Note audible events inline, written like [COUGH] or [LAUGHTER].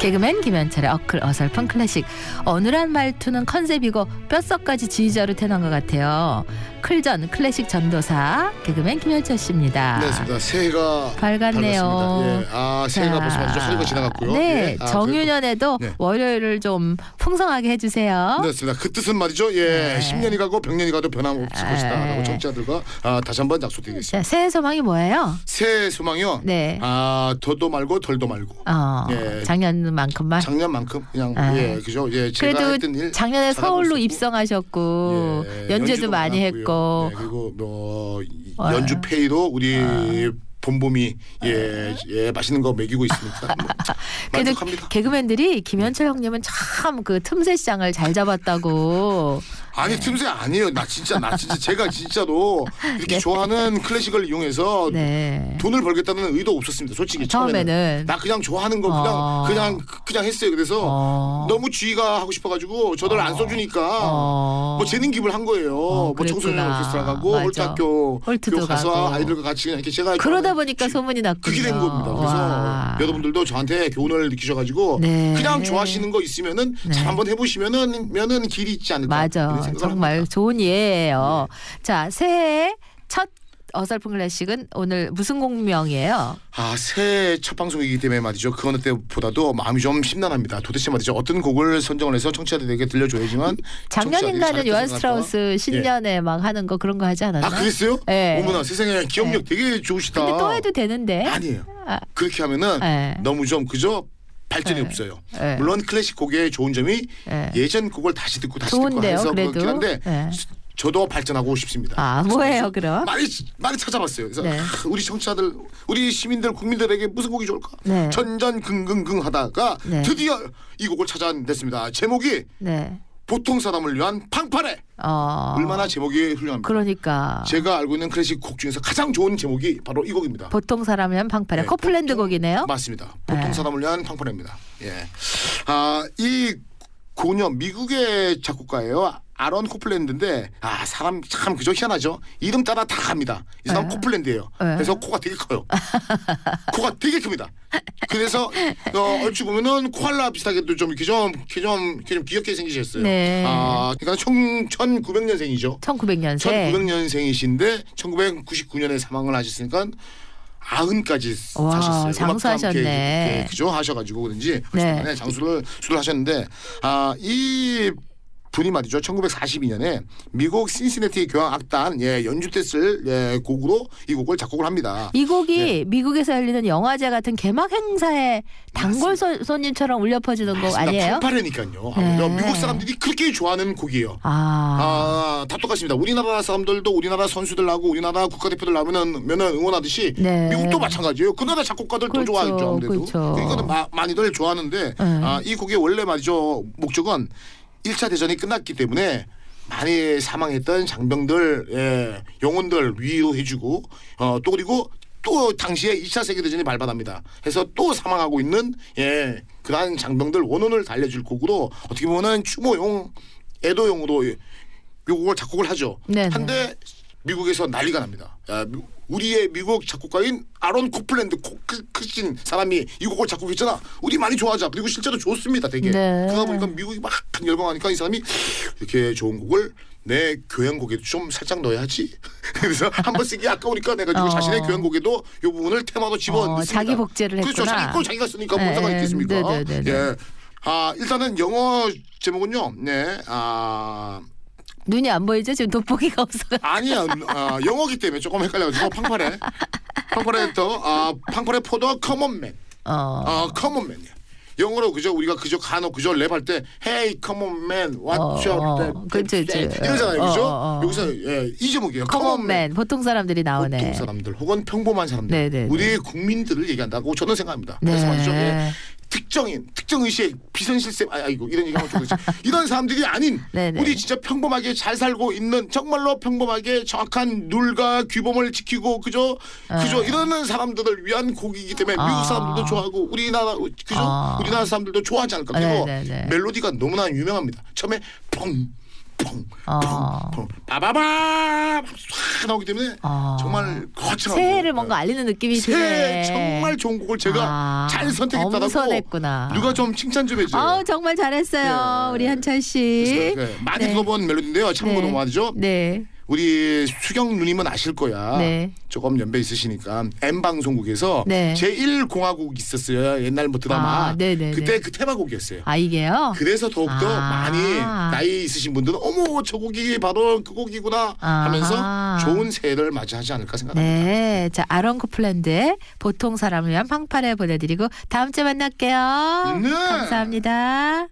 개그맨 김현철의 어클 어설픈 클래식 어눌한 말투는 컨셉이고 뼛속까지 지휘자로 태어난 것 같아요 클전 클래식 전도사 개그맨 김현철 씨입니다 네, 맞습니다. 새해가 밝았네요. 예. 아, 새해가 자, 벌써 완전 하루가 지나갔고요. 네, 예. 아, 정유년에도 네. 월요일을 좀 풍성하게 해주세요. 그, 네, 맞습니다. 그 뜻은 말이죠. 예, 네. 10년이 가고 100년이 가도 변함없을 네. 것이다라고 청취자들과 아, 다시 한번 약속드리겠습니다. 자, 새해 소망이 뭐예요? 새해 소망이요. 네. 아, 더도 말고 덜도 말고. 어, 예. 작년 만큼만. 작년만큼 그냥 아. 예, 그죠. 예, 제가 했던 일 작년에 서울로 있었고. 입성하셨고 예, 연주도 많이 많았고요. 했고 네, 그리고 뭐 이- 어. 연주 페이도 우리 어. 본봄이 예, 예 맛있는 거 먹이고 있으니까 뭐, [LAUGHS] 그래도 만족합니다. 개그맨들이 김현철 형님은 참 그 틈새 시장을 잘 잡았다고. 아니 틈새 아니에요. 나 진짜 나 진짜 제가 진짜로 이렇게 좋아하는 클래식을 이용해서 네. 돈을 벌겠다는 의도 없었습니다. 솔직히 처음에는, 처음에는 나 그냥 좋아하는 거 그냥 어. 그냥 그냥 했어요. 그래서 어. 너무 주의가 하고 싶어가지고 저들 안 써주니까 어. 뭐 재능 기부를 한 거예요. 뭐 그랬구나. 청소년 오케스트라 가고. 홀트학교 홀트도 가서 가고. 아이들과 같이 그냥 이렇게 제가 그러다 보니까 지- 소문이 났군요. 그게 된 겁니다. 그래서 와. 여러분들도 저한테 교훈을 느끼셔가지고 네. 그냥 좋아하시는 거 있으면은 네. 잘 한번 해보시면은 면은 길이 있지 않을까 맞아. 생각을 정말. 좋은 예예요. 자, 새해 첫 어설픈 클래식은 오늘 무슨 공명이에요? 아 새해 첫 방송이기 때문에 말이죠. 그 어느 때보다도 마음이 좀 심란합니다. 도대체 말이죠. 어떤 곡을 선정을 해서 청취자들에게 들려줘야지만 작년인가는 요한 스트라우스 신년에 막 하는 거 그런 거 하지 않았나? 아 그랬어요? 네. 어머나 세상에 기억력 되게 좋으시다. 근데 또 해도 되는데. 아니에요. 아. 그렇게 하면은 네. 너무 좀 그저 발전이 네. 없어요. 네. 물론 클래식 곡의 좋은 점이 네. 예전 곡을 다시 듣고 다시 듣고 좋은데요, 해서 그래도. 그렇긴 한데 네. 저도 발전하고 싶습니다. 아, 뭐예요, 그럼? 많이 많이 찾아봤어요. 그래서 네. 아, 우리 청취자들, 우리 시민들, 국민들에게 무슨 곡이 좋을까? 네. 전전긍긍긍 하다가 네. 드디어 이 곡을 찾아냈습니다. 제목이 네. 보통 사람을 위한 팡파레. 어. 얼마나 제목이 훌륭합니다. 그러니까 제가 알고 있는 클래식 곡 중에서 가장 좋은 제목이 바로 이 곡입니다. 보통 방파레 네, 코플랜드 보통- 곡이네요. 맞습니다. 보통 네. 사람을 위한 팡파레입니다. 예. 아, 이 고녀 미국의 작곡가예요. 아런 코플랜드인데 아 사람 참 그저 희한하죠. 이름 따라 다 갑니다. 이 사람 네. 코플랜드예요. 네. 그래서 코가 되게 커요. 코가 되게 큽니다. 그래서 어, 얼추 보면은 코알라 비슷하게도 좀 이렇게 좀 이렇게 좀 이렇게 좀 귀엽게 생기셨어요. 네. 아 그러니까 청 1900년생이죠. 1900년생. 1900년생이신데 1999년에 사망을 하셨으니까 아흔까지 와, 사셨어요. 장수하셨네. 그죠 하셔가지고 그런지 네. 네. 장수를 수를 하셨는데 아이 분이 말이죠. 1942년에 미국 신시내티 교향 악단 예 연주 때쓸 예, 곡으로 이 곡을 작곡을 합니다. 이 곡이 네. 미국에서 열리는 영화제 같은 개막 행사에 단골 손- 손님처럼 울려 퍼지는 곡 아니에요? 팡파레니까요. 네. 아무래도 미국 사람들이 그렇게 좋아하는 곡이에요. 아, 아, 다 똑같습니다. 우리나라 사람들도 우리나라 선수들하고 우리나라 국가대표들 나오면은 면은 응원하듯이 네. 미국도 마찬가지예요. 그 나라 작곡가들도 그렇죠, 좋아하죠. 아무래도. 그렇죠. 그러니까 마, 많이들 좋아하는데 아, 이 곡의 원래 말이죠. 목적은 1차 대전이 끝났기 때문에 많이 사망했던 장병들 예, 영혼들 위로해주고 어, 또 그리고 또 당시에 2차 세계대전이 발발합니다. 해서 또 사망하고 있는 예, 그러한 장병들 원혼을 달래줄 곡으로 어떻게 보면은 추모용 애도용으로 이 곡을 작곡을 하죠. 네네. 한데 미국에서 난리가 납니다. 야, 미- 우리의 미국 작곡가인 아론 코플랜드 코크신 사람이 이 곡을 작곡했잖아. 우리 많이 좋아하자. 그리고 실제로 좋습니다. 되게. 네. 그러다 보니까 미국이 막 열광하니까 이 사람이 이렇게 좋은 곡을 내 교향곡에도 좀 살짝 넣어야지. [LAUGHS] 그래서 한 번 쓰기 아까우니까 내가 지금 어. 자신의 교향곡에도 이 부분을 테마로 집어 어, 넣습니다. 자기 복제를 그렇죠. 했구나. 자기 걸 자기가 쓰니까 뭔 네, 상관 있겠습니까? 네 네 네 네. 예. 아 일단은 영어 제목은요. 네. 아 눈이 안 보이죠? 지금 돋보기가 없어. 아니야 아, 영어기 때문에 조금 헷갈려가지고 fanfare fanfare the 아 fanfare for the common man 어. 아 common man 영어로 그저 우리가 그저 간혹 그저 랩할 때 Hey come on man what's your 어, 어. 그치, 그치. 이러잖아요 어, 그죠 어, 어. 여기서 예, 이 제목이에요 Come on man 보통 사람들이 나오네. 보통 사람들 혹은 평범한 사람들 네네네. 우리의 국민들을 얘기한다고 저는 생각합니다 네. 그래서 말이죠 예, 특정인, 특정 의식, 비선실세, 아, 아이고 이런 얘기하면 좀 그렇지. 이런 사람들이 아닌 네네. 우리 진짜 평범하게 잘 살고 있는 정말로 평범하게 정확한 룰과 규범을 지키고 그저 그저 네. 이러는 사람들을 위한 곡이기 때문에 아. 미국 사람들도 좋아하고 우리나라 그죠? 아. 우리나라 사람들도 좋아하지 않을까? 그리고. 멜로디가 너무나 유명합니다. 처음에 펑. 펑, 아. 펑, 펑, 빠바바 싹 나오기 때문에 아. 정말 거창하고 새해를 뭔가 알리는 느낌이 새 드네. 정말 좋은 곡을 제가 아, 잘 선택했다라고 엄선했구나. 누가 좀 칭찬 좀 해줘요. 아우 정말 잘했어요. 네. 우리 한철 씨. 네, 많이 네. 들어본 멜로디인데요. 참고로 네. 말이죠. 네. 우리 수경 누님은 아실 거야. 네. 조금 연배 있으시니까 M 방송국에서 네. 제1 공화국 있었어요. 옛날 뭐 드라마. 아, 네네네. 그때 그 테마곡이었어요. 아 이게요? 그래서 더욱더 아. 많이 나이 있으신 분들은 어머 저 곡이 바로 그 곡이구나 하면서 아하. 좋은 새해를 맞이하지 않을까 생각합니다. 네. 자 아론 코플랜드의 보통 사람을 위한 팡파레 보내드리고 다음 주에 만날게요. 네. 감사합니다.